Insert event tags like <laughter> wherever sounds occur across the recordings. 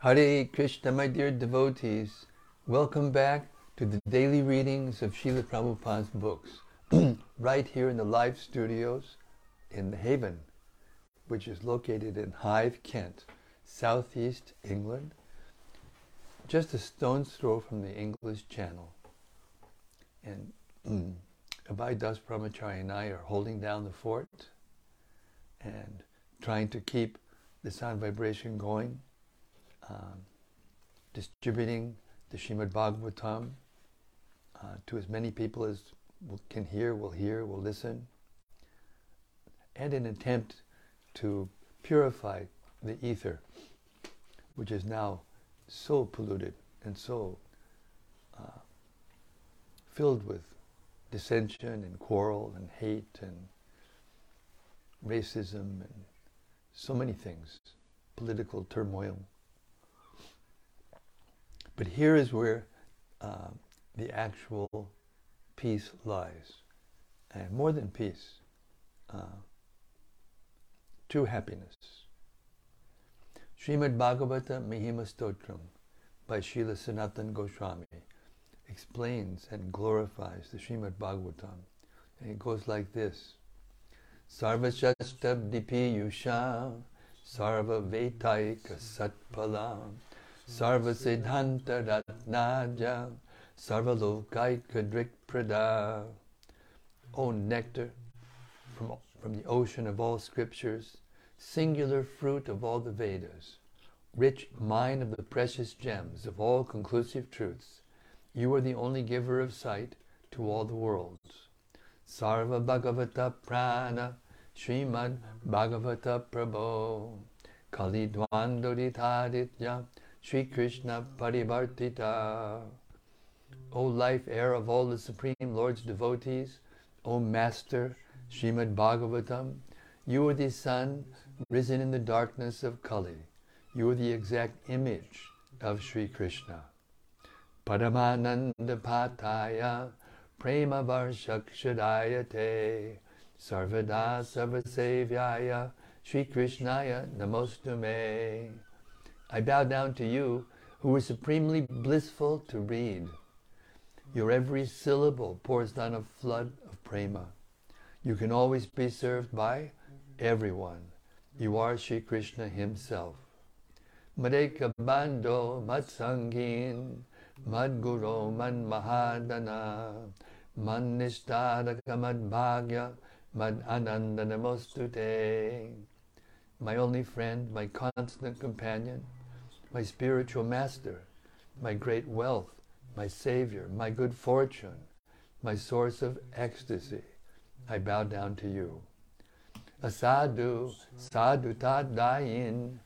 Hare Krishna, my dear devotees. Welcome back to the daily readings of Srila Prabhupada's books, <clears throat> right here in the live studios in the Haven, which is located in Hythe, Kent, southeast England, just a stone's throw from the English Channel. And <clears throat> Abhay Das Brahmachari and I are holding down the fort and trying to keep the sound vibration going, um, distributing the Shrimad Bhagavatam uh, to as many people as can hear, will hear, will listen, and an attempt to purify the ether, which is now so polluted and so uh, filled with dissension and quarrel and hate and racism and so many things, political turmoil. But here is where uh, the actual peace lies. And more than peace, uh, true happiness. Srimad Bhagavata Mahima Stotram by Srila Sanatan Goswami explains and glorifies the Srimad Bhagavatam. And it goes like this. Sarvashastabdipi Yusha Sarva Vetaika Satpalam Sarva Siddhanta Ratnaja Sarva Lokaika Drik Prada O nectar from, from the ocean of all scriptures, singular fruit of all the Vedas, rich mine of the precious gems of all conclusive truths, you are the only giver of sight to all the worlds. Sarva Bhagavata Prana Srimad Bhagavata Prabhu Kali Dvandoditaditya Sri Krishna Parivartita O life air of all the Supreme Lord's devotees, O Master Srimad Bhagavatam, you are the sun risen in the darkness of Kali. You are the exact image of Sri Krishna. Paramananda Pataya Prema Varshakshadayate Sarvada Sarvasevyaya Sri Krishnaya Namostume. I bow down to you who are supremely blissful to read. Your every syllable pours down a flood of prema. You can always be served by everyone. You are Sri Krishna himself. Madeka Bando Matsangin Madguru Man Mahadana Man Nishtadaka Mad Bhagya Mad Ananda Namostute. My only friend, my constant companion, my spiritual master, my great wealth, my savior, my good fortune, my source of ecstasy. I bow down to you. Asadu, sadhu tadayin,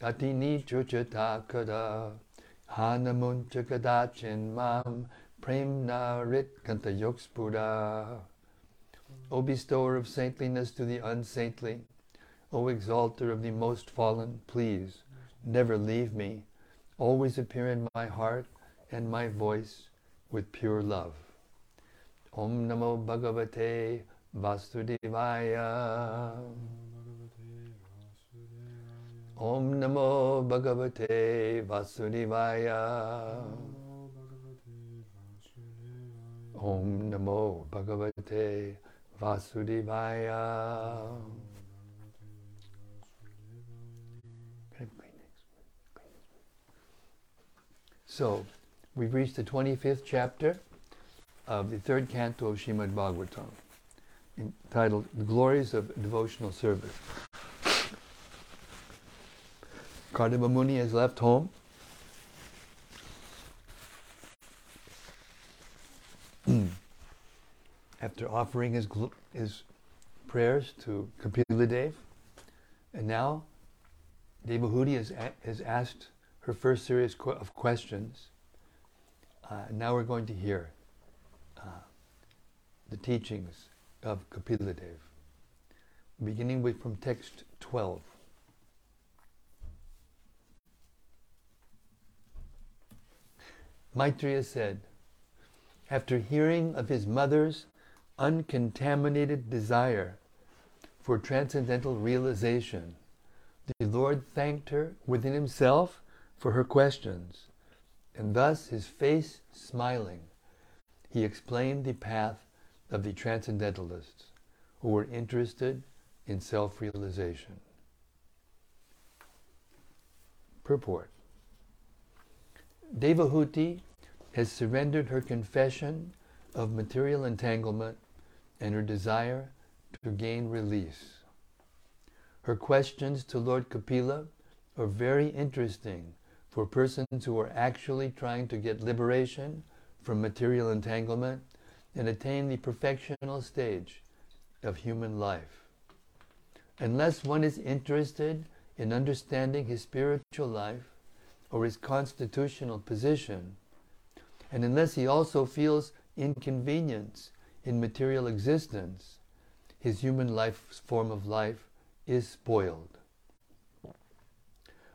atini chuchata kada, hanamun chakadachin mam, premna rit kantayokspura. O bestower of saintliness to the unsaintly, O exalter of the most fallen, please, never leave me. Always appear in my heart and my voice with pure love. Om Namo Bhagavate Vasudevaya. Om Namo Bhagavate Vasudevaya. Om Namo Bhagavate Vasudevaya. So, we've reached the 25th chapter of the third canto of Shrimad Bhagavatam, entitled The Glories of Devotional Service. Kardama Muni has left home. <clears throat> After offering his, his prayers to Kapila Dev, and now Devahuti has, has asked her first series of questions. Uh, now we're going to hear uh, the teachings of Kapiladev, beginning with from text 12. Maitreya said, after hearing of his mother's uncontaminated desire for transcendental realization, the Lord thanked her within himself for her questions, and thus his face smiling, he explained the path of the transcendentalists who were interested in self realization. Purport Devahuti has surrendered her confession of material entanglement and her desire to gain release. Her questions to Lord Kapila are very interesting for persons who are actually trying to get liberation from material entanglement and attain the perfectional stage of human life. Unless one is interested in understanding his spiritual life or his constitutional position, and unless he also feels inconvenience in material existence, his human life form of life is spoiled.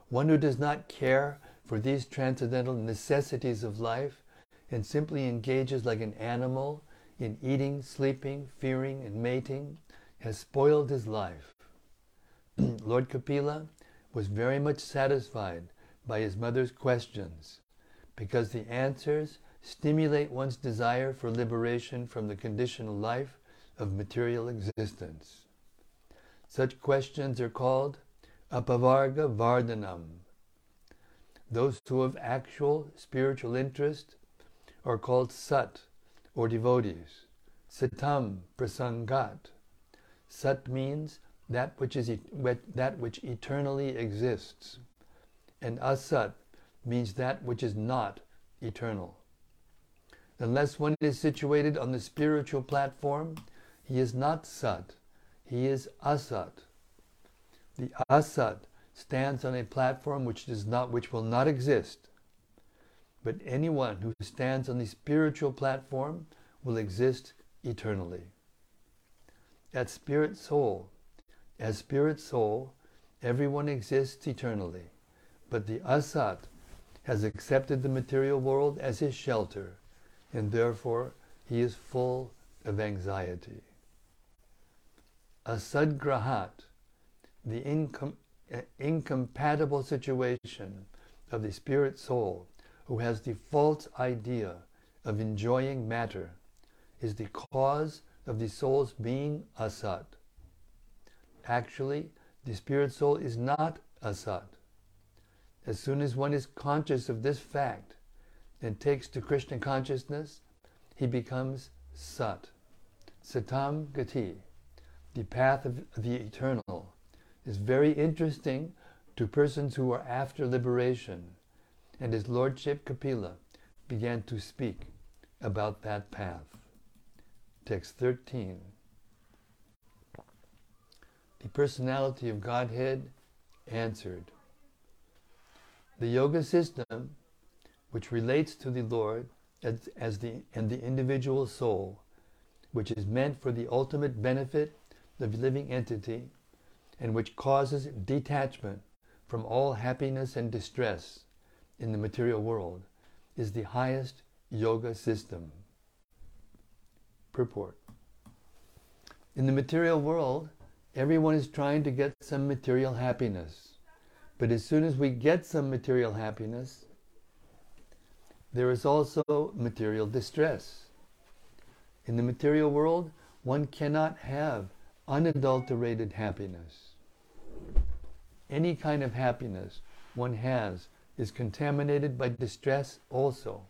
One who does not care for these transcendental necessities of life and simply engages like an animal in eating, sleeping, fearing, and mating has spoiled his life. <clears throat> Lord Kapila was very much satisfied by his mother's questions because the answers stimulate one's desire for liberation from the conditional life of material existence. Such questions are called apavarga vardhanam. Those who have actual spiritual interest are called sat, or devotees. Satam prasangat. Sat means that which is that which eternally exists, and asat means that which is not eternal. Unless one is situated on the spiritual platform, he is not sat, he is asat. The asat stands on a platform which does not which will not exist but anyone who stands on the spiritual platform will exist eternally. At spirit soul, as spirit soul, everyone exists eternally, but the asat has accepted the material world as his shelter, and therefore he is full of anxiety. Asadgrahat, the incom- incompatible situation of the spirit soul, who has the false idea of enjoying matter is the cause of the soul's being asat. Actually, the spirit soul is not asat. As soon as one is conscious of this fact and takes to Krishna consciousness, he becomes sat. Satam gati, the path of the eternal, is very interesting to persons who are after liberation and his lordship Kapila began to speak about that path. Text 13. The personality of Godhead answered. The yoga system, which relates to the Lord as, as the, and the individual soul, which is meant for the ultimate benefit of the living entity, and which causes detachment from all happiness and distress, in the material world is the highest yoga system. Purport. In the material world, everyone is trying to get some material happiness. But as soon as we get some material happiness, there is also material distress. In the material world, one cannot have unadulterated happiness. Any kind of happiness one has is contaminated by distress also.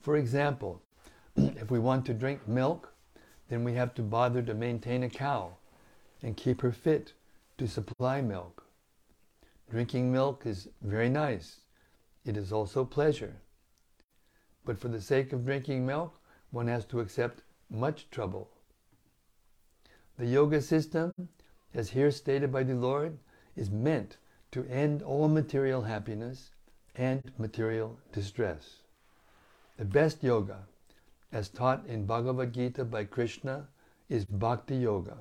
For example, <clears throat> if we want to drink milk, then we have to bother to maintain a cow and keep her fit to supply milk. Drinking milk is very nice. It is also pleasure. But for the sake of drinking milk, one has to accept much trouble. The yoga system, as here stated by the Lord, is meant to end all material happiness and material distress. The best yoga, as taught in Bhagavad Gita by Krishna, is Bhakti Yoga.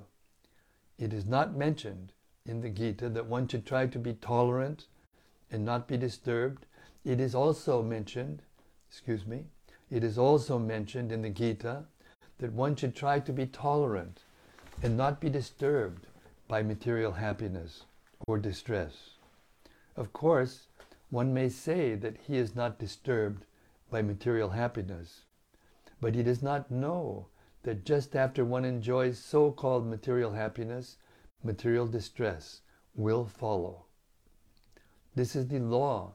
It is not mentioned in the Gita that one should try to be tolerant and not be disturbed. It is also mentioned, excuse me, it is also mentioned in the Gita that one should try to be tolerant and not be disturbed by material happiness or distress. Of course, one may say that he is not disturbed by material happiness, but he does not know that just after one enjoys so called material happiness, material distress will follow. This is the law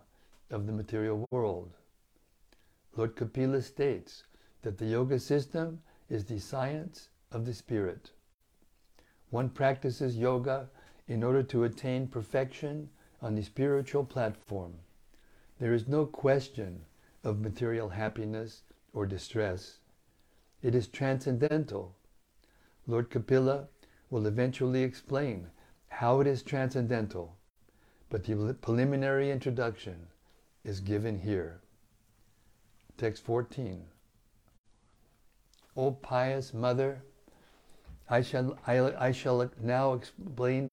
of the material world. Lord Kapila states that the yoga system is the science of the spirit. One practices yoga in order to attain perfection on the spiritual platform. There is no question of material happiness or distress. It is transcendental. Lord Kapila will eventually explain how it is transcendental, but the preliminary introduction is given here. Text 14. O pious mother, I shall, I, I shall now explain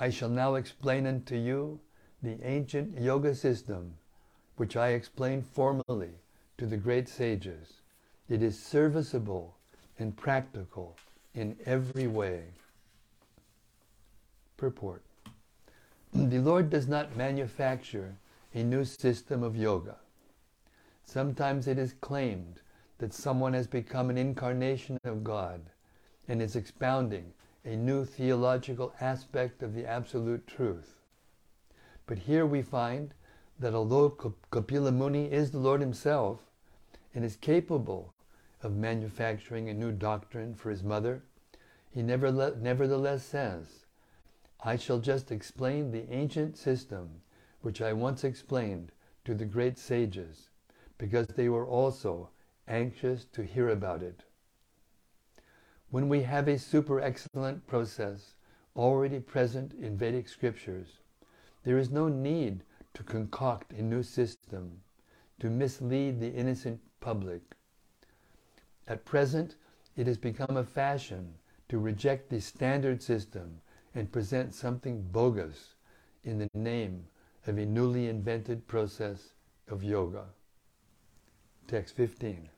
I shall now explain unto you the ancient yoga system which I explained formerly to the great sages. It is serviceable and practical in every way. Purport. The Lord does not manufacture a new system of yoga. Sometimes it is claimed that someone has become an incarnation of God and is expounding a new theological aspect of the absolute truth. But here we find that although Kapila Muni is the Lord himself and is capable of manufacturing a new doctrine for his mother, he nevertheless says, I shall just explain the ancient system which I once explained to the great sages, because they were also anxious to hear about it. When we have a super excellent process already present in Vedic scriptures, there is no need to concoct a new system to mislead the innocent public. At present, it has become a fashion to reject the standard system and present something bogus in the name of a newly invented process of yoga. Text 15.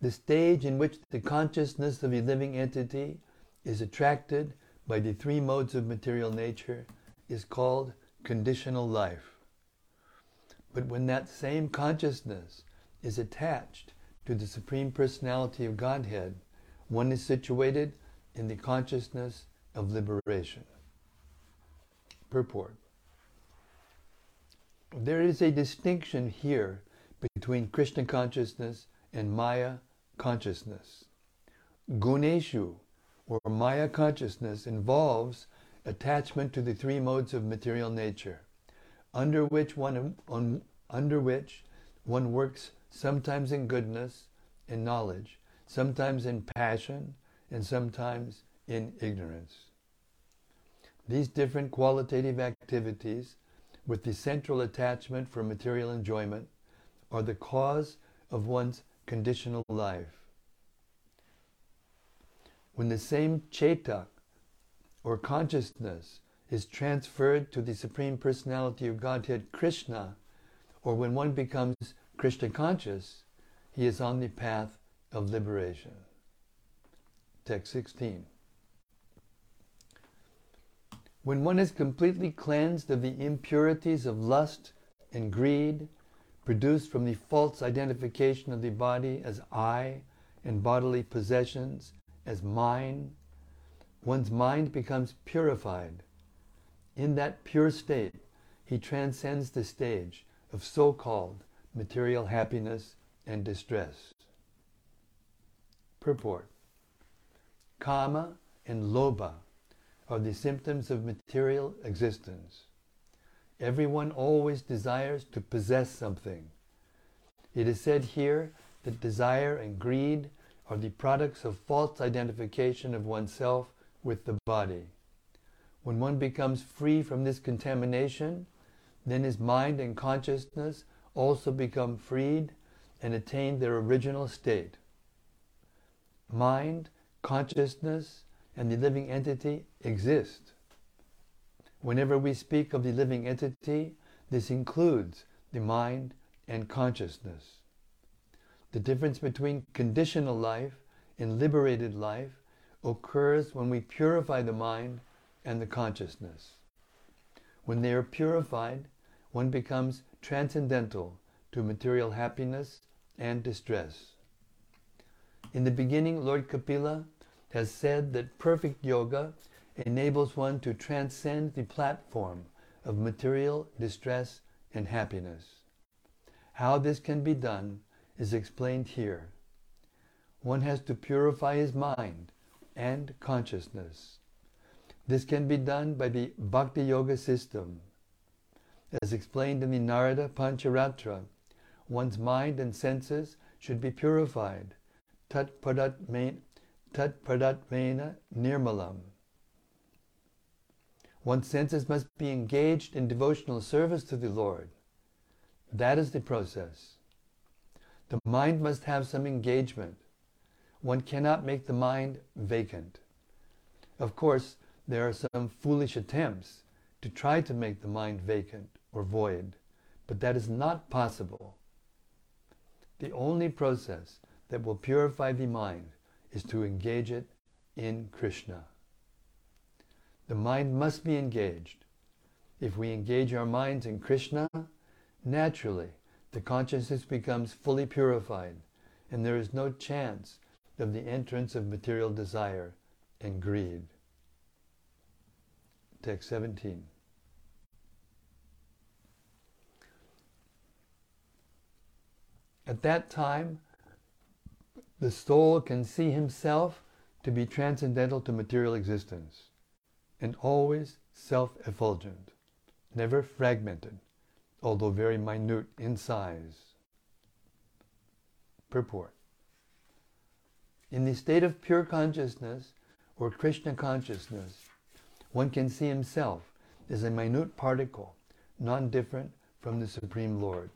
The stage in which the consciousness of a living entity is attracted by the three modes of material nature is called conditional life. But when that same consciousness is attached to the Supreme Personality of Godhead, one is situated in the consciousness of liberation. Purport. There is a distinction here between Krishna consciousness and Maya consciousness. Guneshu, or Maya consciousness, involves attachment to the three modes of material nature, under which one, on, under which one works sometimes in goodness and knowledge, sometimes in passion, and sometimes in ignorance. These different qualitative activities, with the central attachment for material enjoyment, are the cause of one's conditional life. When the same chetak or consciousness is transferred to the Supreme Personality of Godhead Krishna, or when one becomes Krishna conscious, he is on the path of liberation. Text 16. When one is completely cleansed of the impurities of lust and greed, produced from the false identification of the body as I and bodily possessions as mine, one's mind becomes purified. In that pure state, he transcends the stage of so called material happiness and distress. Purport Kama and Lobha are the symptoms of material existence. Everyone always desires to possess something. It is said here that desire and greed are the products of false identification of oneself with the body. When one becomes free from this contamination, then his mind and consciousness also become freed and attain their original state. Mind, consciousness, and the living entity exist. Whenever we speak of the living entity, This includes the mind and consciousness. The difference between conditional life and liberated life occurs when we purify the mind and the consciousness. When they are purified, one becomes transcendental to material happiness and distress. In the beginning, Lord Kapila has said that perfect yoga enables one to transcend the platform of material distress and happiness. How this can be done is explained here. One has to purify his mind and consciousness. This can be done by the Bhakti Yoga system. As explained in the Narada Pancharatra, one's mind and senses should be purified. Tat padat mena nirmalam. One's senses must be engaged in devotional service to the Lord. That is the process. The mind must have some engagement. One cannot make the mind vacant. Of course, there are some foolish attempts to try to make the mind vacant or void, but that is not possible. The only process that will purify the mind is to engage it in Krishna. The mind must be engaged. If we engage our minds in Krishna, naturally the consciousness becomes fully purified and there is no chance of the entrance of material desire and greed. Text 17. At that time, the soul can see himself to be transcendental to material existence and always self-effulgent, never fragmented, although very minute in size. Purport. In the state of pure consciousness or Krishna consciousness, one can see himself as a minute particle, non-different from the Supreme Lord.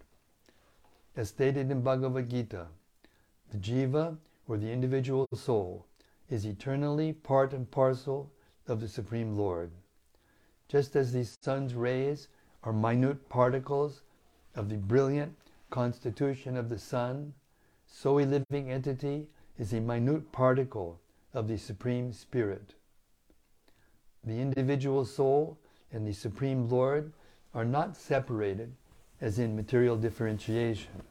As stated in Bhagavad Gita, the jiva, or the individual soul, is eternally part and parcel of the Supreme Lord. Just as the sun's rays are minute particles of the brilliant constitution of the sun, so a living entity is a minute particle of the Supreme Spirit. The individual soul and the Supreme Lord are not separated as in material differentiation.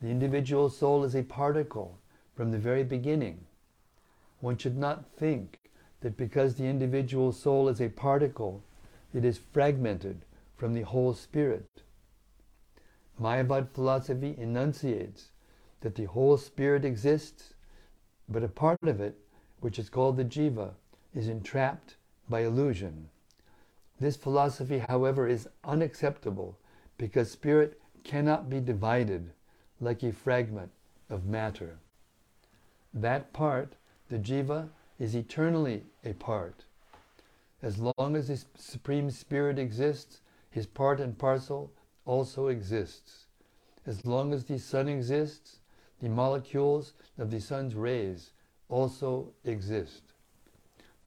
The individual soul is a particle from the very beginning. One should not think that because the individual soul is a particle, it is fragmented from the whole spirit. Mayavad philosophy enunciates that the whole spirit exists, but a part of it, which is called the jiva, is entrapped by illusion. This philosophy, however, is unacceptable because spirit cannot be divided like a fragment of matter. That part, the jiva, is eternally a part. As long as the Supreme Spirit exists, his part and parcel also exists. As long as the sun exists, the molecules of the sun's rays also exist.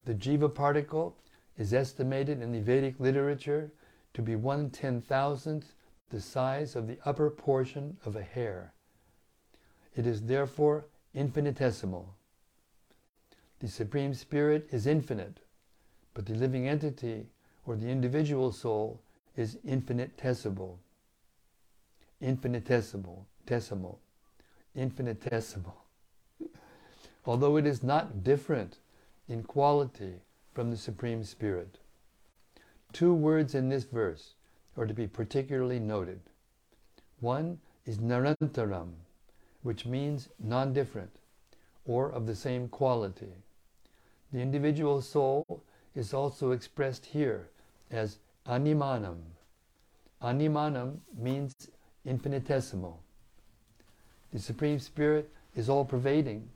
The jiva particle is estimated in the Vedic literature to be one ten thousandth the size of the upper portion of a hair. It is therefore infinitesimal. The Supreme Spirit is infinite, but the living entity or the individual soul is infinitesimal. Infinitesimal, decimal, infinitesimal. <laughs> Although it is not different in quality from the Supreme Spirit. Two words in this verse are to be particularly noted. One is nirantaram, which means non-different or of the same quality. The individual soul is also expressed here as animanam. Animanam means infinitesimal. The Supreme Spirit is all-pervading,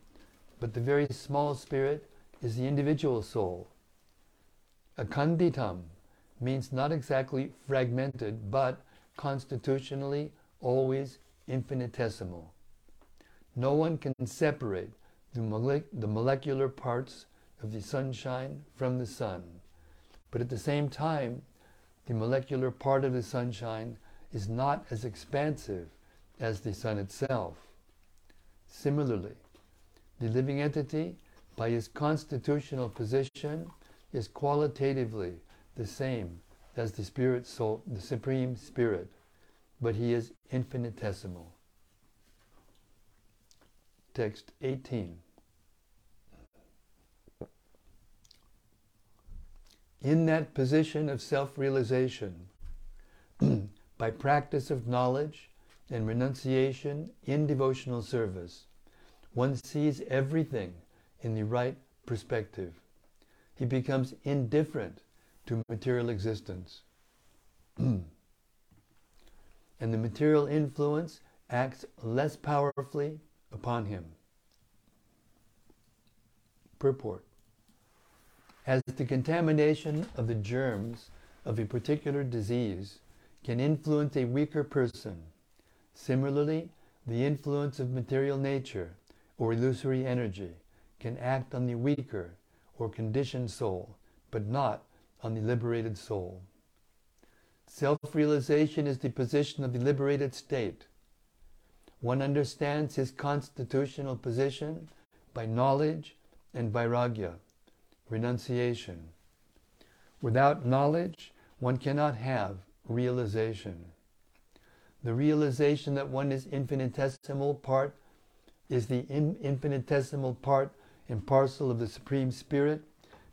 but the very small spirit is the individual soul. Akhanditam means not exactly fragmented, but constitutionally always infinitesimal. No one can separate the molecular parts of the sunshine from the sun. But at the same time, the molecular part of the sunshine is not as expansive as the sun itself. Similarly, the living entity, by his constitutional position, is qualitatively the same as the spirit soul, the supreme spirit, but he is infinitesimal. Text 18. In that position of self realization, <clears throat> by practice of knowledge and renunciation in devotional service, one sees everything in the right perspective. He becomes indifferent to material existence. <clears throat> and the material influence acts less powerfully upon him. Purport As the contamination of the germs of a particular disease can influence a weaker person, similarly, the influence of material nature or illusory energy can act on the weaker or conditioned soul, but not on the liberated soul. Self realization is the position of the liberated state. One understands his constitutional position by knowledge and vairagya, renunciation. Without knowledge, one cannot have realization. The realization that one is infinitesimal part is the infinitesimal part and parcel of the Supreme Spirit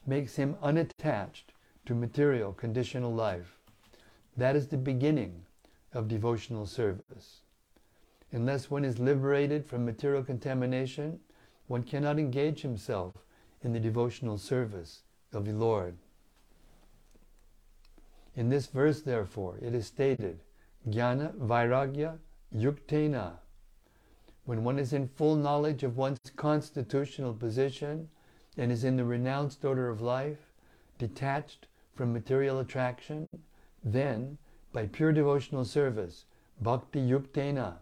makes him unattached to material conditional life. That is the beginning of devotional service. Unless one is liberated from material contamination, one cannot engage himself in the devotional service of the Lord. In this verse, therefore, it is stated, Jnana Vairagya Yuktena. When one is in full knowledge of one's constitutional position and is in the renounced order of life, detached from material attraction, then, by pure devotional service, bhakti yuktena,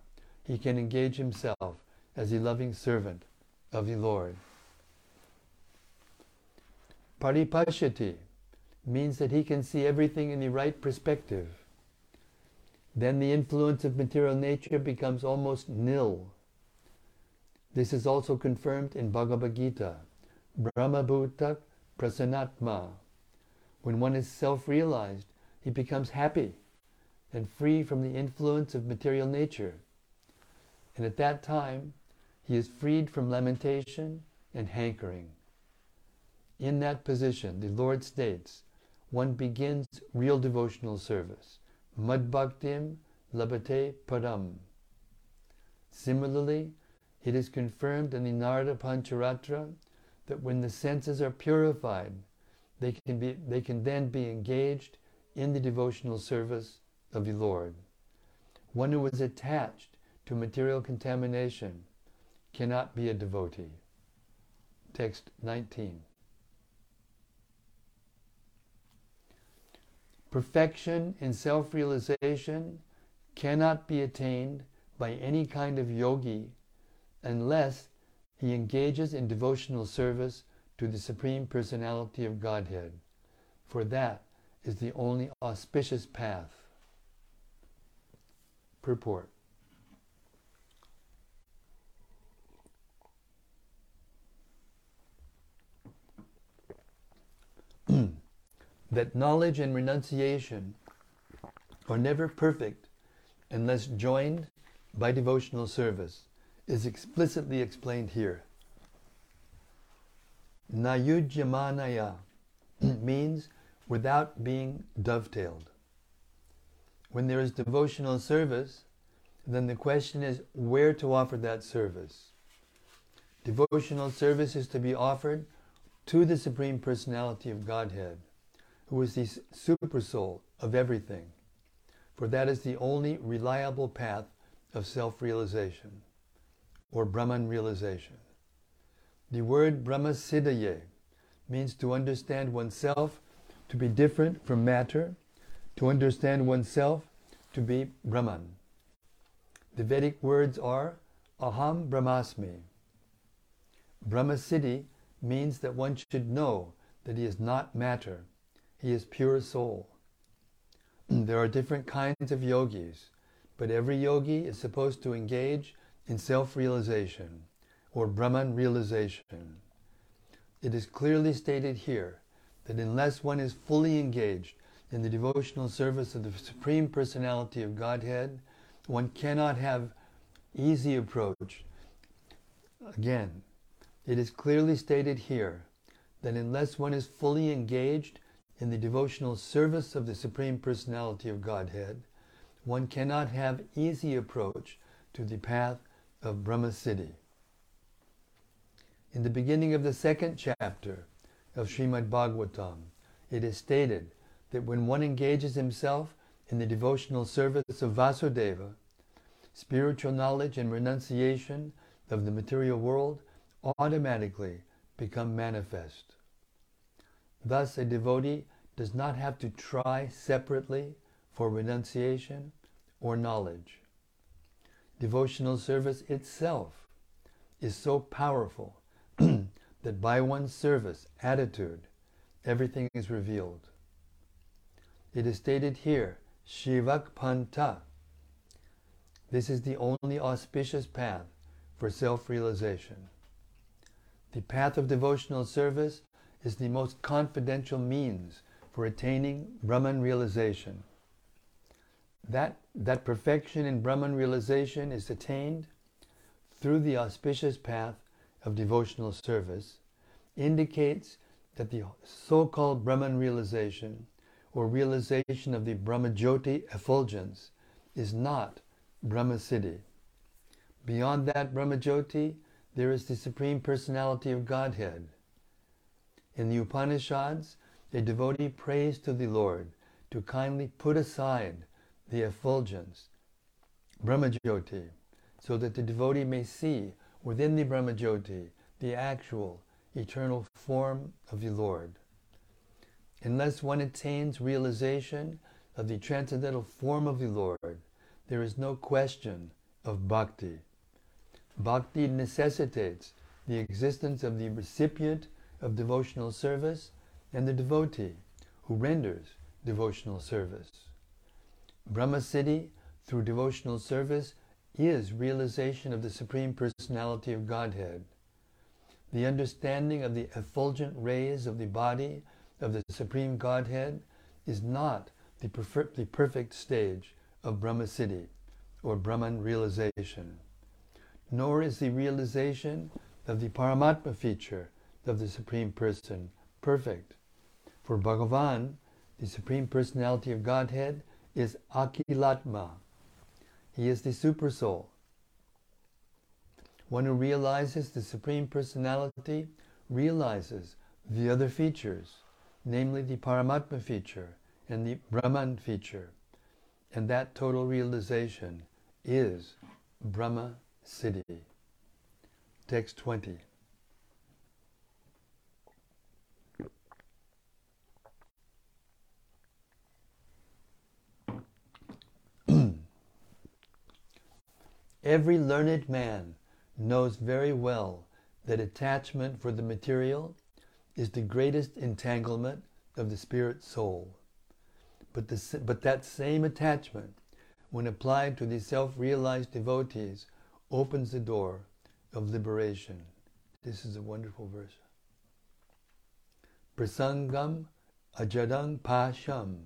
he can engage himself as a loving servant of the Lord. Paripashyati means that he can see everything in the right perspective. Then the influence of material nature becomes almost nil. This is also confirmed in Bhagavad Gita. Brahmabhuta prasanatma when one is self realized, he becomes happy and free from the influence of material nature. And at that time, he is freed from lamentation and hankering. In that position, the Lord states, one begins real devotional service. Madbhaktim labate param. Similarly, it is confirmed in the Narada Pancharatra that when the senses are purified they can, be, they can then be engaged in the devotional service of the Lord. One who is attached to material contamination cannot be a devotee. Text 19. Perfection in self realization cannot be attained by any kind of yogi unless he engages in devotional service to the Supreme Personality of Godhead, for that is the only auspicious path. Purport <clears throat> that knowledge and renunciation are never perfect unless joined by devotional service is explicitly explained here. Nayujyamanaya <clears throat> means without being dovetailed. When there is devotional service, then the question is where to offer that service. Devotional service is to be offered to the Supreme Personality of Godhead, who is the supersoul of everything, for that is the only reliable path of self realization or Brahman realization. The word brahmasiddhaye means to understand oneself to be different from matter, to understand oneself to be Brahman. The Vedic words are Aham Brahmasmi. Brahmasiddhi means that one should know that he is not matter, he is pure soul. <clears throat> there are different kinds of yogis, but every yogi is supposed to engage in self-realization or Brahman realization. It is clearly stated here that unless one is fully engaged in the devotional service of the Supreme Personality of Godhead, one cannot have easy approach. Again, it is clearly stated here that unless one is fully engaged in the devotional service of the Supreme Personality of Godhead, one cannot have easy approach to the path of Brahma Siddhi. In the beginning of the second chapter of Srimad Bhagavatam, it is stated that when one engages himself in the devotional service of Vasudeva, spiritual knowledge and renunciation of the material world automatically become manifest. Thus, a devotee does not have to try separately for renunciation or knowledge. Devotional service itself is so powerful <clears throat> that by one's service, attitude, everything is revealed. It is stated here, Shivah Pantha. This is the only auspicious path for self-realization. The path of devotional service is the most confidential means for attaining Brahman realization. That, that perfection in Brahman realization is attained through the auspicious path of devotional service indicates that the so-called Brahman realization or realization of the Brahmajyoti effulgence is not Brahma Siddhi. Beyond that Brahmajyoti, there is the Supreme Personality of Godhead. In the Upanishads, a devotee prays to the Lord to kindly put aside the effulgence, Brahmajyoti, so that the devotee may see within the Brahmajyoti the actual eternal form of the Lord. Unless one attains realization of the transcendental form of the Lord, there is no question of bhakti. Bhakti necessitates the existence of the recipient of devotional service and the devotee who renders devotional service. Brahma Siddhi, through devotional service, is realization of the Supreme Personality of Godhead. The understanding of the effulgent rays of the body of the Supreme Godhead is not the, perfer- the perfect stage of Brahma Siddhi or Brahman realization, nor is the realization of the Paramatma feature of the Supreme Person perfect. For Bhagavan, the Supreme Personality of Godhead, is Akhilatma. He is the Supersoul. One who realizes the Supreme Personality realizes the other features, namely the Paramatma feature and the Brahman feature. And that total realization is Brahma Siddhi. Text 20. Every learned man knows very well that attachment for the material is the greatest entanglement of the spirit soul. But, the, but that same attachment, when applied to the self-realized devotees, opens the door of liberation. This is a wonderful verse. Prasangam ajadang pasham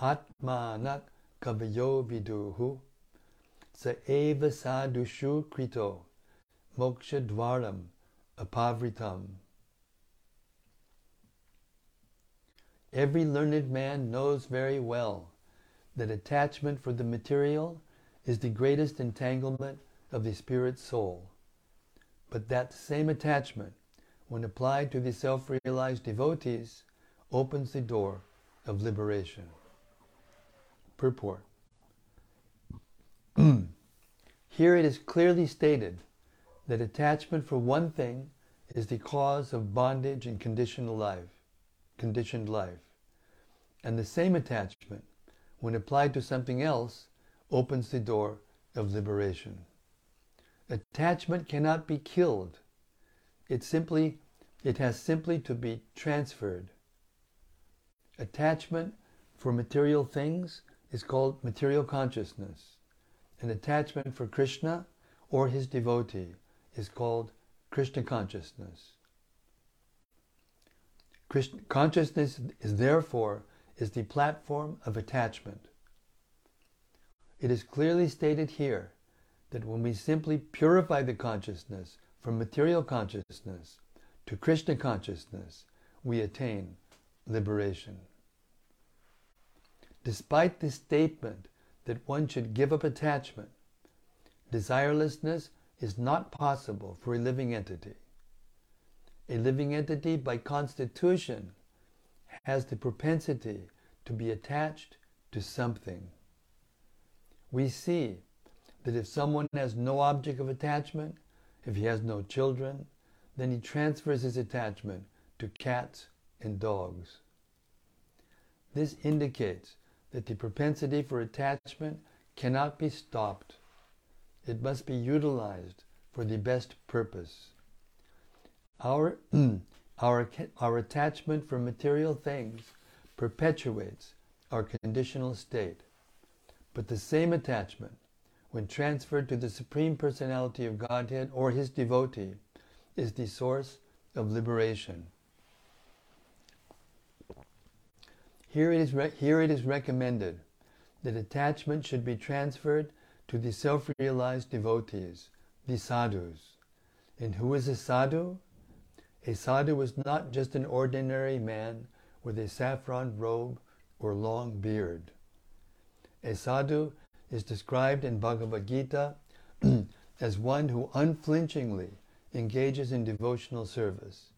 atmanat kavayo viduhu sa eva sadushu krito moksha dvaram apavritam. Every learned man knows very well that attachment for the material is the greatest entanglement of the spirit soul. But that same attachment, when applied to the self-realized devotees, opens the door of liberation. Purport. Mm. Here it is clearly stated that attachment for one thing is the cause of bondage and conditional life, conditioned life. And the same attachment, when applied to something else, opens the door of liberation. Attachment cannot be killed. It simply it has simply to be transferred. Attachment for material things is called material consciousness. An attachment for Krishna or his devotee is called Krishna consciousness. Krishna, consciousness is therefore is the platform of attachment. It is clearly stated here that when we simply purify the consciousness from material consciousness to Krishna consciousness, we attain liberation. Despite this statement that one should give up attachment, desirelessness is not possible for a living entity. A living entity, by constitution, has the propensity to be attached to something. We see that if someone has no object of attachment, if he has no children, then he transfers his attachment to cats and dogs. This indicates that the propensity for attachment cannot be stopped. It must be utilized for the best purpose. Our, <clears throat> our, our attachment for material things perpetuates our conditional state. But the same attachment, when transferred to the Supreme Personality of Godhead or his devotee, is the source of liberation. Here it is, re- here it is recommended that attachment should be transferred to the self realized devotees, the sadhus. And who is a sadhu? A sadhu is not just an ordinary man with a saffron robe or long beard. A sadhu is described in Bhagavad Gita <clears throat> as one who unflinchingly engages in devotional service.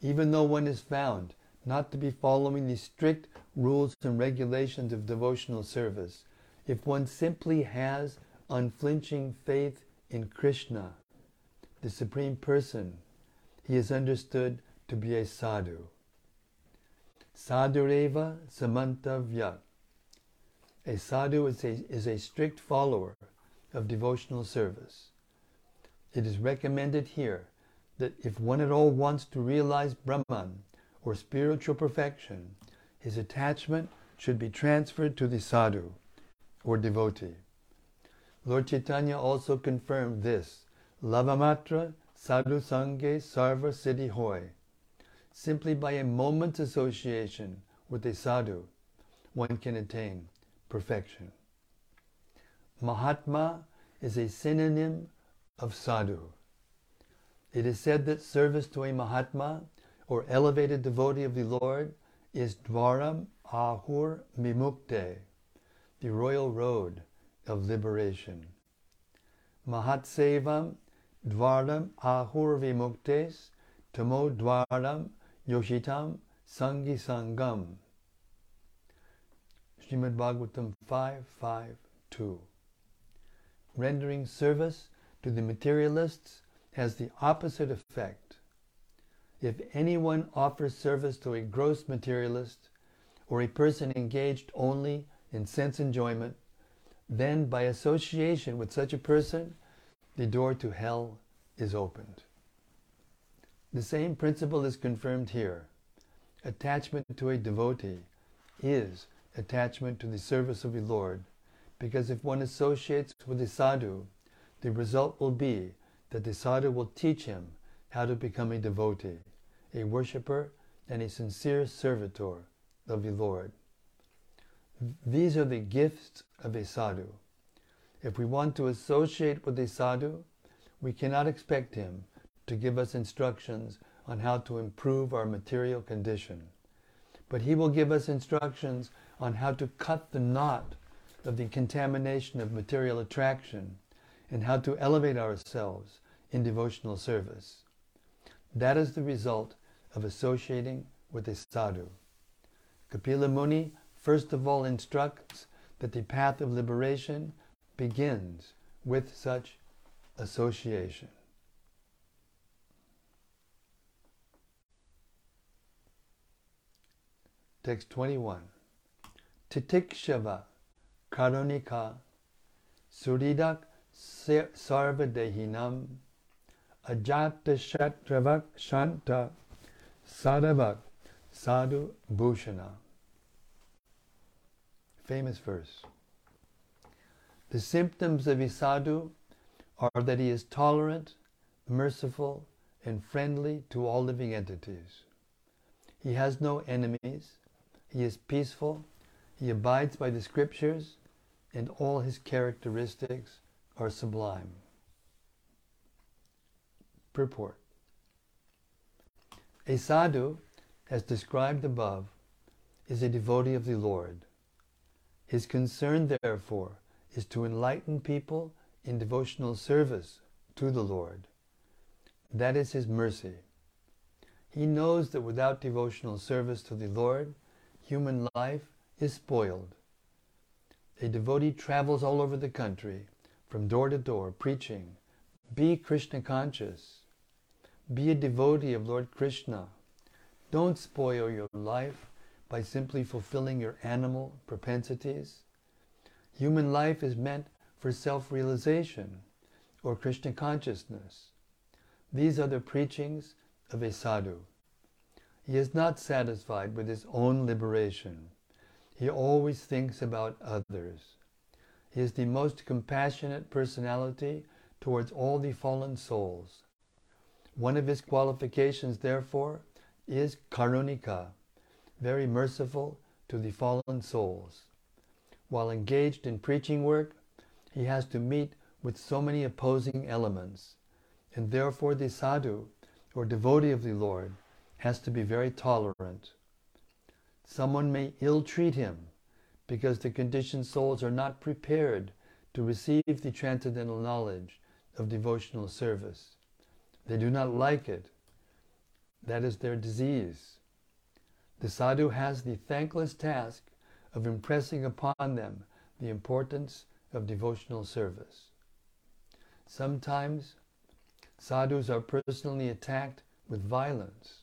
Even though one is found not to be following the strict rules and regulations of devotional service, if one simply has unflinching faith in Krishna, the Supreme Person, he is understood to be a sadhu. Sadhureva samantavya. A sadhu is a, is a strict follower of devotional service. It is recommended here that if one at all wants to realize Brahman or spiritual perfection, his attachment should be transferred to the sadhu or devotee. Lord Chaitanya also confirmed this Lavamatra sadhu sange sarva siddhi hoy simply by a moment's association with a sadhu, one can attain perfection. Mahatma is a synonym of sadhu. It is said that service to a Mahatma or elevated devotee of the Lord is Dwaram Ahur Vimukte, the royal road of liberation. Mahatsevam Dwaram Ahur Vimuktes Tamo Dwaram Yoshitam Sangi Sangam. Srimad Bhagavatam 552. Rendering service to the materialists has the opposite effect. If anyone offers service to a gross materialist or a person engaged only in sense enjoyment, then by association with such a person, the door to hell is opened. The same principle is confirmed here. Attachment to a devotee is attachment to the service of the Lord, because if one associates with a sadhu, the result will be that the sadhu will teach him how to become a devotee, a worshipper, and a sincere servitor of the Lord. These are the gifts of a sadhu. If we want to associate with a sadhu, we cannot expect him to give us instructions on how to improve our material condition. But He will give us instructions on how to cut the knot of the contamination of material attraction and how to elevate ourselves in devotional service. That is the result of associating with a sadhu. Kapila Muni first of all instructs that the path of liberation begins with such association. Text 21. Titikshava Karunika Suridak Sarvadehinam Ajata Shatravak Shanta Sadhavak Sadhu Bhushana. Famous verse. The symptoms of a sadhu are that he is tolerant, merciful, and friendly to all living entities. He has no enemies. He is peaceful. He abides by the scriptures, and all his characteristics are sublime. Purport A sadhu, as described above, is a devotee of the Lord. His concern, therefore, is to enlighten people in devotional service to the Lord. That is his mercy. He knows that without devotional service to the Lord, human life is spoiled. A devotee travels all over the country, from door to door, preaching, Be Krishna conscious. Be a devotee of Lord Krishna. Don't spoil your life by simply fulfilling your animal propensities. Human life is meant for self-realization or Krishna consciousness. These are the preachings of a sadhu. He is not satisfied with his own liberation. He always thinks about others. He is the most compassionate personality towards all the fallen souls. One of his qualifications, therefore, is karunika, very merciful to the fallen souls. While engaged in preaching work, he has to meet with so many opposing elements, and therefore the sadhu, or devotee of the Lord, has to be very tolerant. Someone may ill treat him because the conditioned souls are not prepared to receive the transcendental knowledge of devotional service. They do not like it. That is their disease. The sadhu has the thankless task of impressing upon them the importance of devotional service. Sometimes sadhus are personally attacked with violence.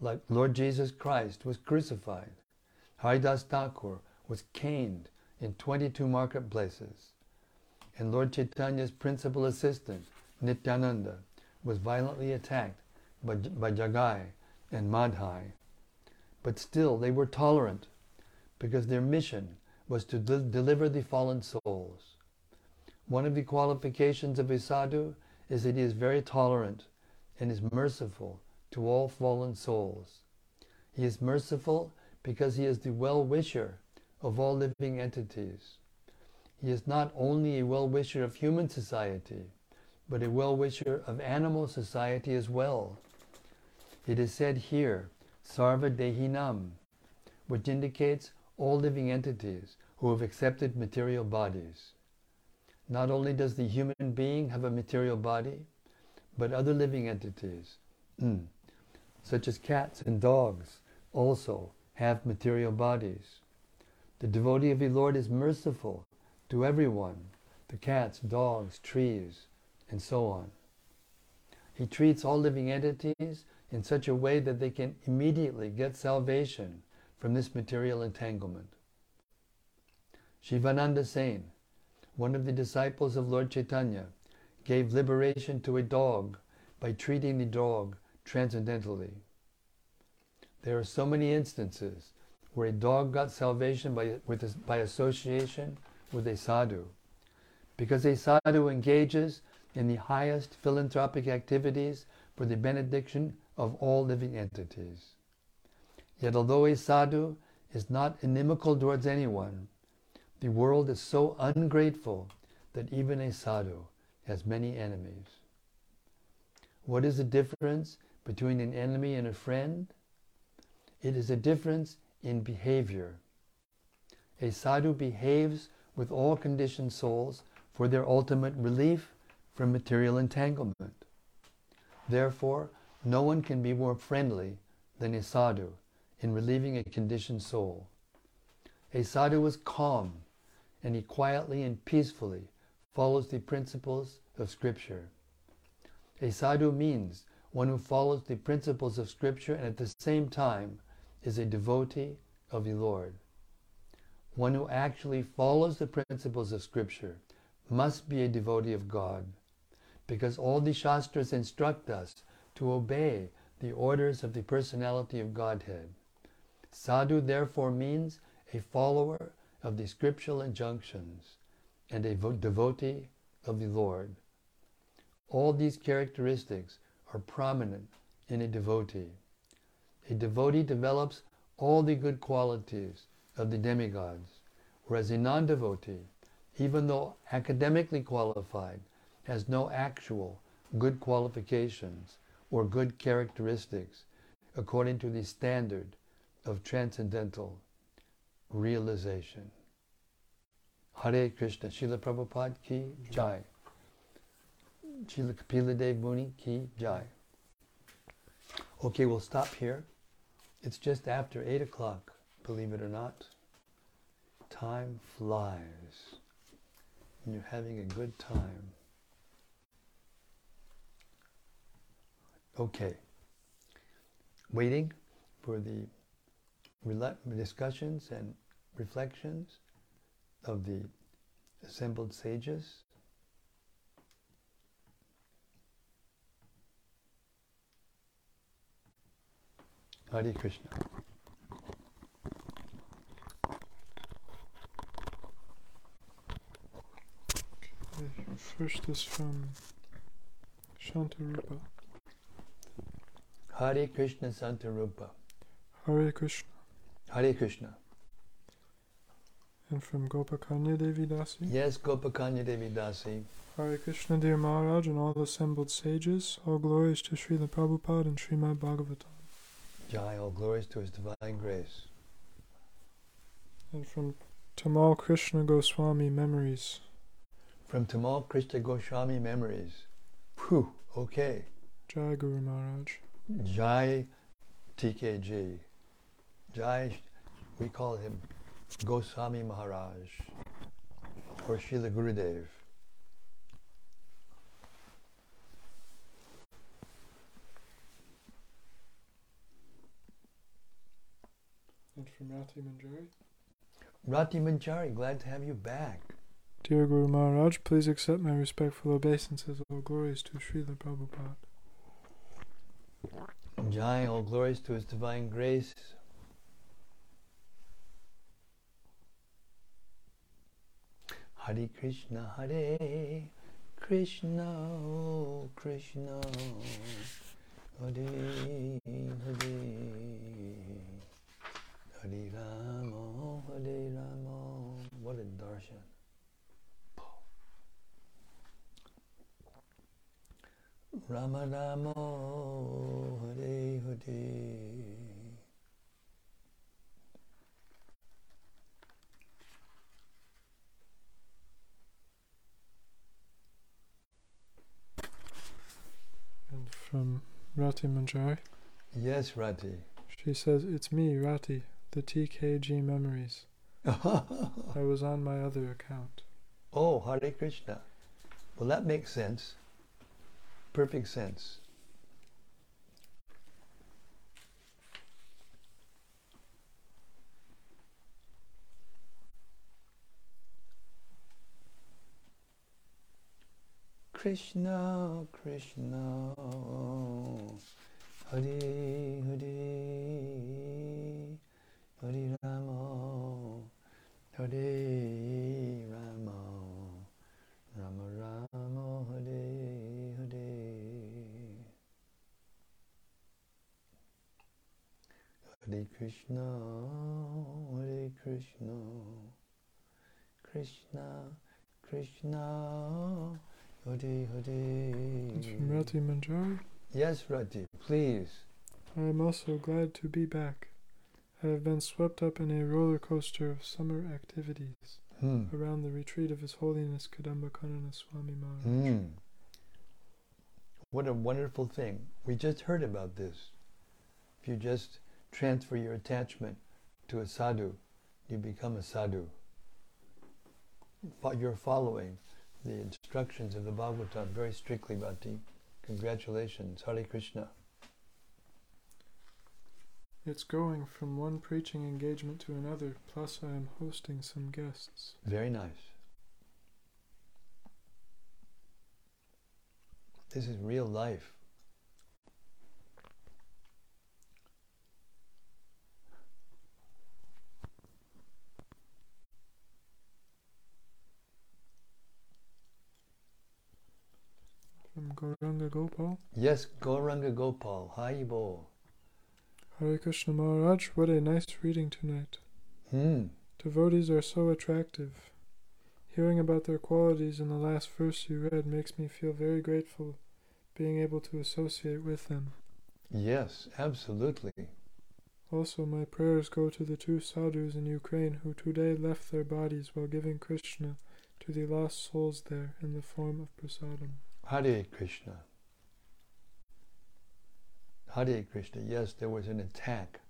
Like Lord Jesus Christ was crucified. Haridas Thakur was caned in 22 marketplaces. And Lord Chaitanya's principal assistant, Nityananda, was violently attacked by, by Jagai and Madhai. But still, they were tolerant because their mission was to de- deliver the fallen souls. One of the qualifications of a sadhu is that he is very tolerant and is merciful to all fallen souls. He is merciful because he is the well-wisher of all living entities. He is not only a well-wisher of human society, but a well-wisher of animal society as well. It is said here, Sarva Dehinam, which indicates all living entities who have accepted material bodies. Not only does the human being have a material body, but other living entities, mm, such as cats and dogs, also have material bodies. The devotee of the Lord is merciful to everyone, the cats, dogs, trees, and so on. He treats all living entities in such a way that they can immediately get salvation from this material entanglement. Shivananda Sen, one of the disciples of Lord Chaitanya, gave liberation to a dog by treating the dog transcendentally. There are so many instances where a dog got salvation by, with, by association with a sadhu. Because a sadhu engages in the highest philanthropic activities for the benediction of all living entities. Yet although a sadhu is not inimical towards anyone, the world is so ungrateful that even a sadhu has many enemies. What is the difference between an enemy and a friend? It is a difference in behavior. A sadhu behaves with all conditioned souls for their ultimate relief from material entanglement. Therefore, no one can be more friendly than a sadhu in relieving a conditioned soul. A sadhu is calm, and he quietly and peacefully follows the principles of Scripture. A sadhu means one who follows the principles of Scripture and at the same time is a devotee of the Lord. One who actually follows the principles of Scripture must be a devotee of God, because all the Shastras instruct us to obey the orders of the personality of Godhead. Sadhu therefore means a follower of the scriptural injunctions, and a vo- devotee of the Lord. All these characteristics are prominent in a devotee. A devotee develops all the good qualities of the demigods, whereas a non devotee, even though academically qualified, has no actual good qualifications or good characteristics according to the standard of transcendental realization. Hare Krishna, Srila Prabhupada ki jai. Srila Kapila Dev Muni ki jai. Okay, we'll stop here. It's just after 8 o'clock, believe it or not. Time flies. And you're having a good time. Okay. Waiting for the discussions and reflections of the assembled sages. Hare Krishna. First is from Shantarupa. Hare Krishna Santa Rupa. Hare Krishna. Hare Krishna. And from Gopakanya Devi Dasi. Yes, Gopakanya Devi Dasi. Hare Krishna, dear Maharaj, and all the assembled sages. All glories to Srila Prabhupada and Srimad Bhagavatam. Jai, all glories to His divine grace. And from Tamal Krishna Goswami Memories. From Tamal Krishna Goswami Memories. Phew, okay. Jai Guru Maharaj. Jai TKG. Jai, we call him Goswami Maharaj or Srila Gurudev. And from Rati Manjari. Rati Manjari, glad to have you back. Dear Guru Maharaj, please accept my respectful obeisances. All glories to Srila Prabhupada. Jai, all glories to His divine grace. Hare Krishna, Hare Krishna, oh Krishna, Hare Hare, Hare Rama, Hare Rama. What a darshan. Rama Rama, Hare Hare. And from Rati Manjari. Yes, Rati. She says, It's me, Rati, the TKG Memories. <laughs> I was on my other account. oh, Hare Krishna. Well, that makes sense. Perfect sense. Krishna, Krishna, Hare Hare, Rama, Hare Rama, Rama Rama, Hare Hare. Hare Krishna, Hare Krishna, Krishna, Krishna, Hare And from Hare. Rati Manjari. Yes, Rati, please. I am also glad to be back. I have been swept up in a roller coaster of summer activities Hmm. around the retreat of His Holiness Kadamba Kanana Swami Maharaj. Hmm. What a wonderful thing. We just heard about this. If you just transfer your attachment to a sadhu, you become a sadhu. You're following the instructions of the Bhagavatam very strictly, Bhakti. Congratulations. Hare Krishna. It's going from one preaching engagement to another, plus I am hosting some guests. Very nice. This is real life. Gauranga Gopal. Yes, Gauranga Gopal, Haribo. Hare Krishna Maharaj, what a nice reading tonight. Hmm. Devotees are so attractive. Hearing about their qualities in the last verse you read makes me feel very grateful being able to associate with them. Yes, absolutely. Also, my prayers go to the two sadhus in Ukraine who today left their bodies while giving Krishna to the lost souls there in the form of prasadam. Hare Krishna. Hare Krishna. Yes, there was an attack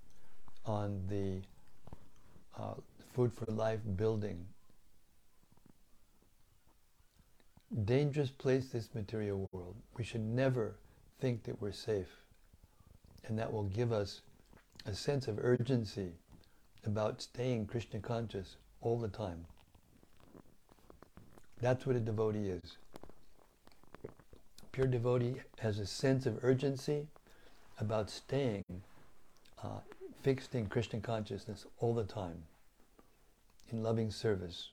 on the uh, Food for Life building. Dangerous place, this material world. We should never think that we're safe. And that will give us a sense of urgency about staying Krishna conscious all the time. That's what a devotee is. Pure devotee has a sense of urgency about staying uh, fixed in Krishna consciousness all the time, in loving service.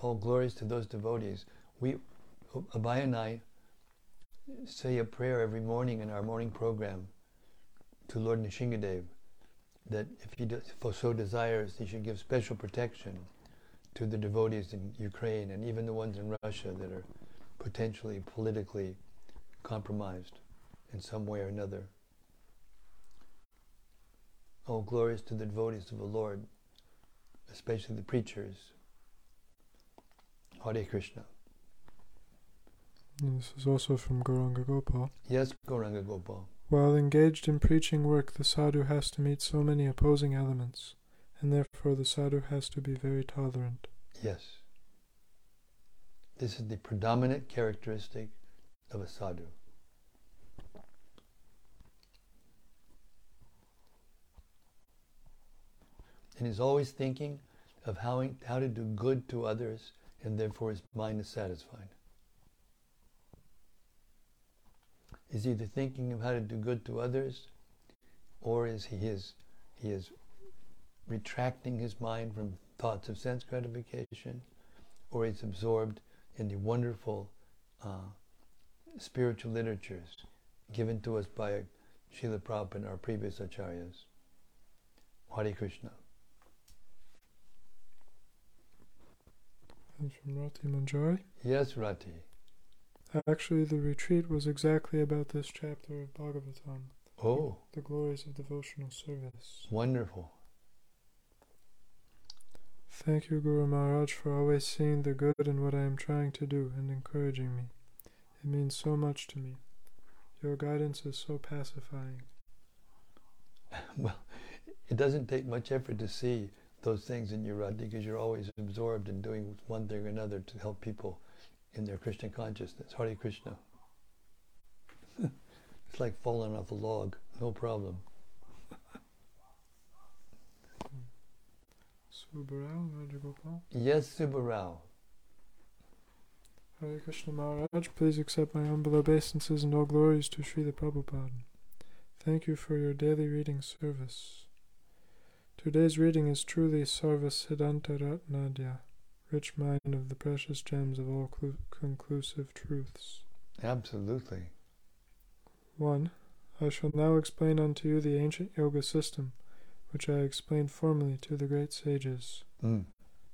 All glories to those devotees. We, Abhay and I, say a prayer every morning in our morning program to Lord Nrisimhadev that if he so desires, he should give special protection to the devotees in Ukraine and even the ones in Russia that are potentially politically compromised in some way or another. Oh, All glories to the devotees of the Lord, especially the preachers. Hare Krishna. This is also from Gauranga Gopal. Yes, Gauranga Gopal. While engaged in preaching work, the sadhu has to meet so many opposing elements, and therefore the sadhu has to be very tolerant. Yes. This is the predominant characteristic of a sadhu. And he's always thinking of how, how to do good to others, and therefore his mind is satisfied. He's either thinking of how to do good to others, or is he is he is retracting his mind from thoughts of sense gratification, or he's absorbed in the wonderful uh, spiritual literatures given to us by Srila Prabhupada and our previous acharyas. Hare Krishna. From Rati Manjari. Yes, Rati. Actually, the retreat was exactly about this chapter of Bhagavatam, Oh, the glories of devotional service. wonderful. Thank you, Guru Maharaj, for always seeing the good in what I am trying to do and encouraging me. It means so much to me. Your guidance is so pacifying. <laughs> well, it doesn't take much effort to see those things in you, Rati, because you're always absorbed in doing one thing or another to help people in their Krishna consciousness. Hare Krishna. <laughs> it's like falling off a log, no problem. Rajagopal. Yes, Subbarao. Hare Krishna Maharaj, please accept my humble obeisances and all glories to Sri Srila Prabhupada. Thank you for your daily reading service. Today's reading is truly Sarva Siddhanta Ratnadya, rich mine of the precious gems of all clu- conclusive truths. Absolutely. 1. I shall now explain unto you the ancient yoga system, which I explained formerly to the great sages. Mm.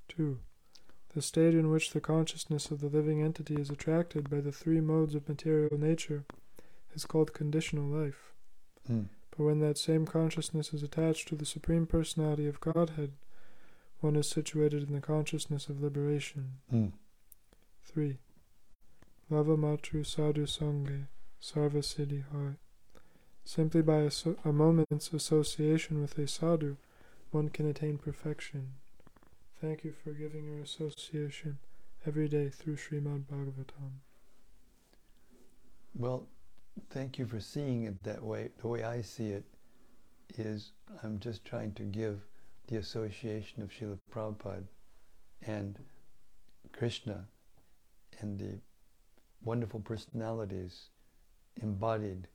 2. The state in which the consciousness of the living entity is attracted by the three modes of material nature is called conditional life. Mm. But when that same consciousness is attached to the Supreme Personality of Godhead, one is situated in the consciousness of liberation. Mm. 3. Lava Matru Sadhu Sange Sarva Siddhi Hai. Simply by a, so- a moment's association with a sadhu, one can attain perfection. Thank you for giving your association every day through Srimad Bhagavatam. Well, thank you for seeing it that way. The way I see it is I'm just trying to give the association of Srila Prabhupada and Krishna and the wonderful personalities embodied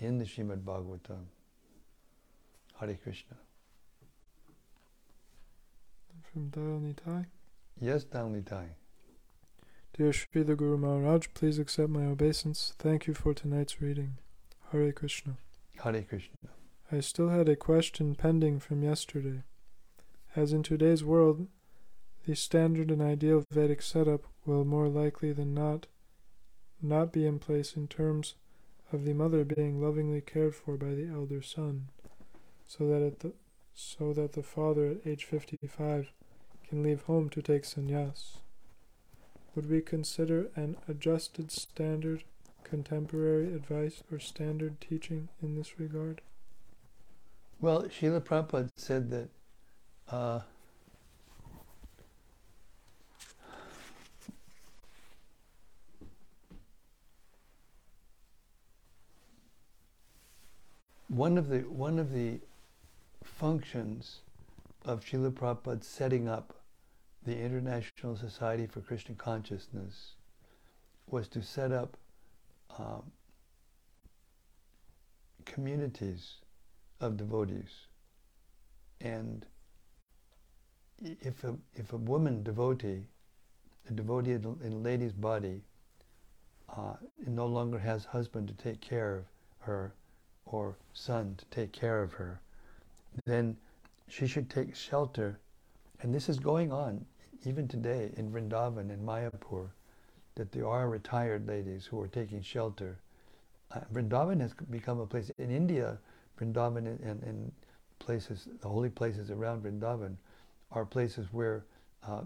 in the Srimad Bhagavatam. Hare Krishna. From Dayal Nitai. Yes, Dayal Nitai. Dear Srila Guru Maharaj, please accept my obeisance. Thank you for tonight's reading. Hare Krishna. Hare Krishna. I still had a question pending from yesterday. As in today's world, the standard and ideal Vedic setup will more likely than not not be in place in terms of the mother being lovingly cared for by the elder son, so that at the so that the father at age 55 can leave home to take sannyas. Would we consider an adjusted standard contemporary advice or standard teaching in this regard? Well, Srila Prabhupada said that uh, one of the one of the functions of Srila Prabhupada setting up the International Society for Krishna Consciousness was to set up um, communities of devotees. And if a, if a woman devotee, a devotee in a lady's body, uh, no longer has husband to take care of her or son to take care of her, then she should take shelter. And this is going on even today in Vrindavan and Mayapur, that there are retired ladies who are taking shelter. Uh, Vrindavan has become a place in India. Vrindavan and, and, places, the holy places around Vrindavan, are places where uh,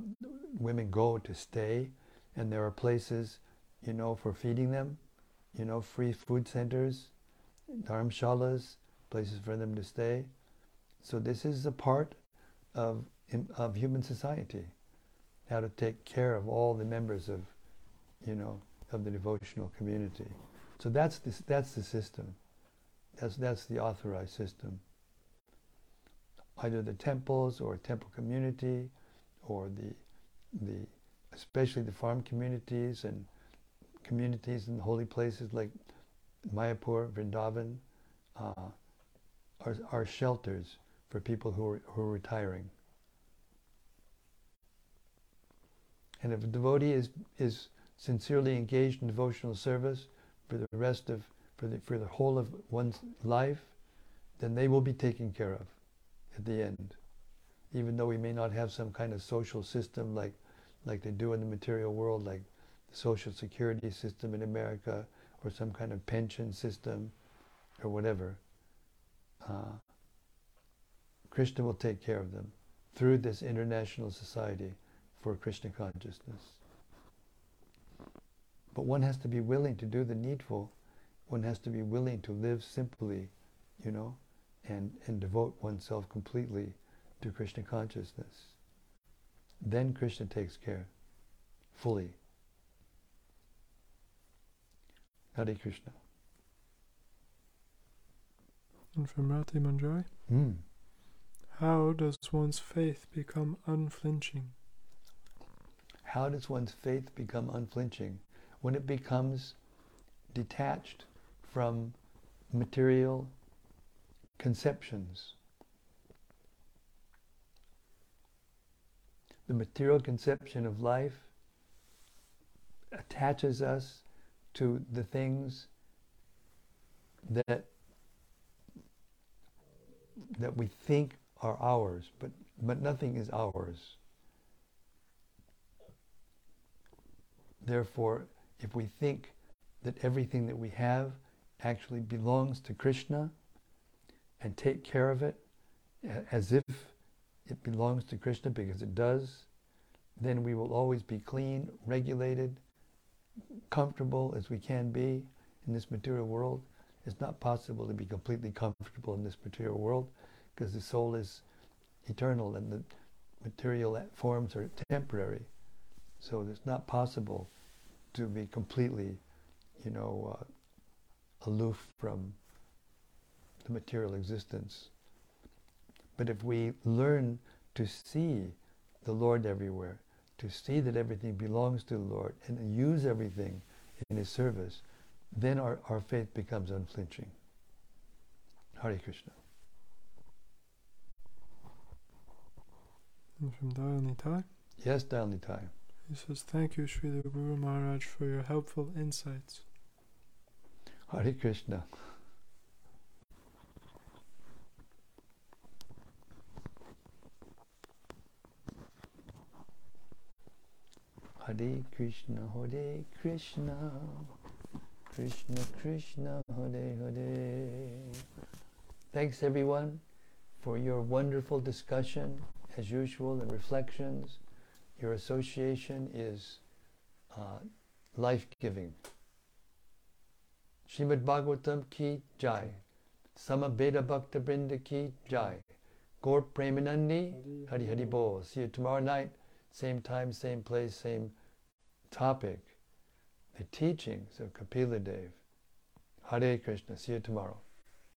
women go to stay, and there are places, you know, for feeding them, you know, free food centers, dharamshalas, places for them to stay. So this is a part of of human society, how to take care of all the members of, you know, of the devotional community. So that's the, that's the system. That's that's the authorized system. Either the temples or temple community, or the the especially the farm communities and communities in holy places like Mayapur, Vrindavan, uh, are, are shelters for people who are, who are retiring. And if a devotee is, is sincerely engaged in devotional service for the rest of, for the, for the whole of one's life, then they will be taken care of at the end. Even though we may not have some kind of social system like, like they do in the material world, like the social security system in America, or some kind of pension system, or whatever, uh, Krishna will take care of them through this international society for Krishna consciousness. But one has to be willing to do the needful. One has to be willing to live simply, you know, and, and devote oneself completely to Krishna consciousness. Then Krishna takes care fully. Hare Krishna. And from Rati Manjari, Mm. how does one's faith become unflinching? How does one's faith become unflinching? When it becomes detached from material conceptions. The material conception of life attaches us to the things that that we think are ours, but but nothing is ours. Therefore, if we think that everything that we have actually belongs to Krishna and take care of it as if it belongs to Krishna because it does, then we will always be clean, regulated, comfortable as we can be in this material world. It's not possible to be completely comfortable in this material world because the soul is eternal and the material forms are temporary. So it's not possible to be completely, you know, uh, aloof from the material existence. But if we learn to see the Lord everywhere, to see that everything belongs to the Lord and use everything in His service, then our, our faith becomes unflinching. Hare Krishna. And from Dayal Nitai, Yes, Dayal Nitai. He says, Thank you, Srila Guru Maharaj, for your helpful insights. Hare Krishna. Hare Krishna, Hare Krishna, Krishna Krishna, Hare Hare. Thanks everyone for your wonderful discussion, as usual, and reflections. Your association is uh, life giving. Srimad Bhagavatam ki jai. Samaveta Bhakta Brinda ki jai. Gaur Premanandi Hari Hari Bol. See you tomorrow night, same time, same place, same topic. The teachings of Kapila Dev. Hare Krishna. See you tomorrow.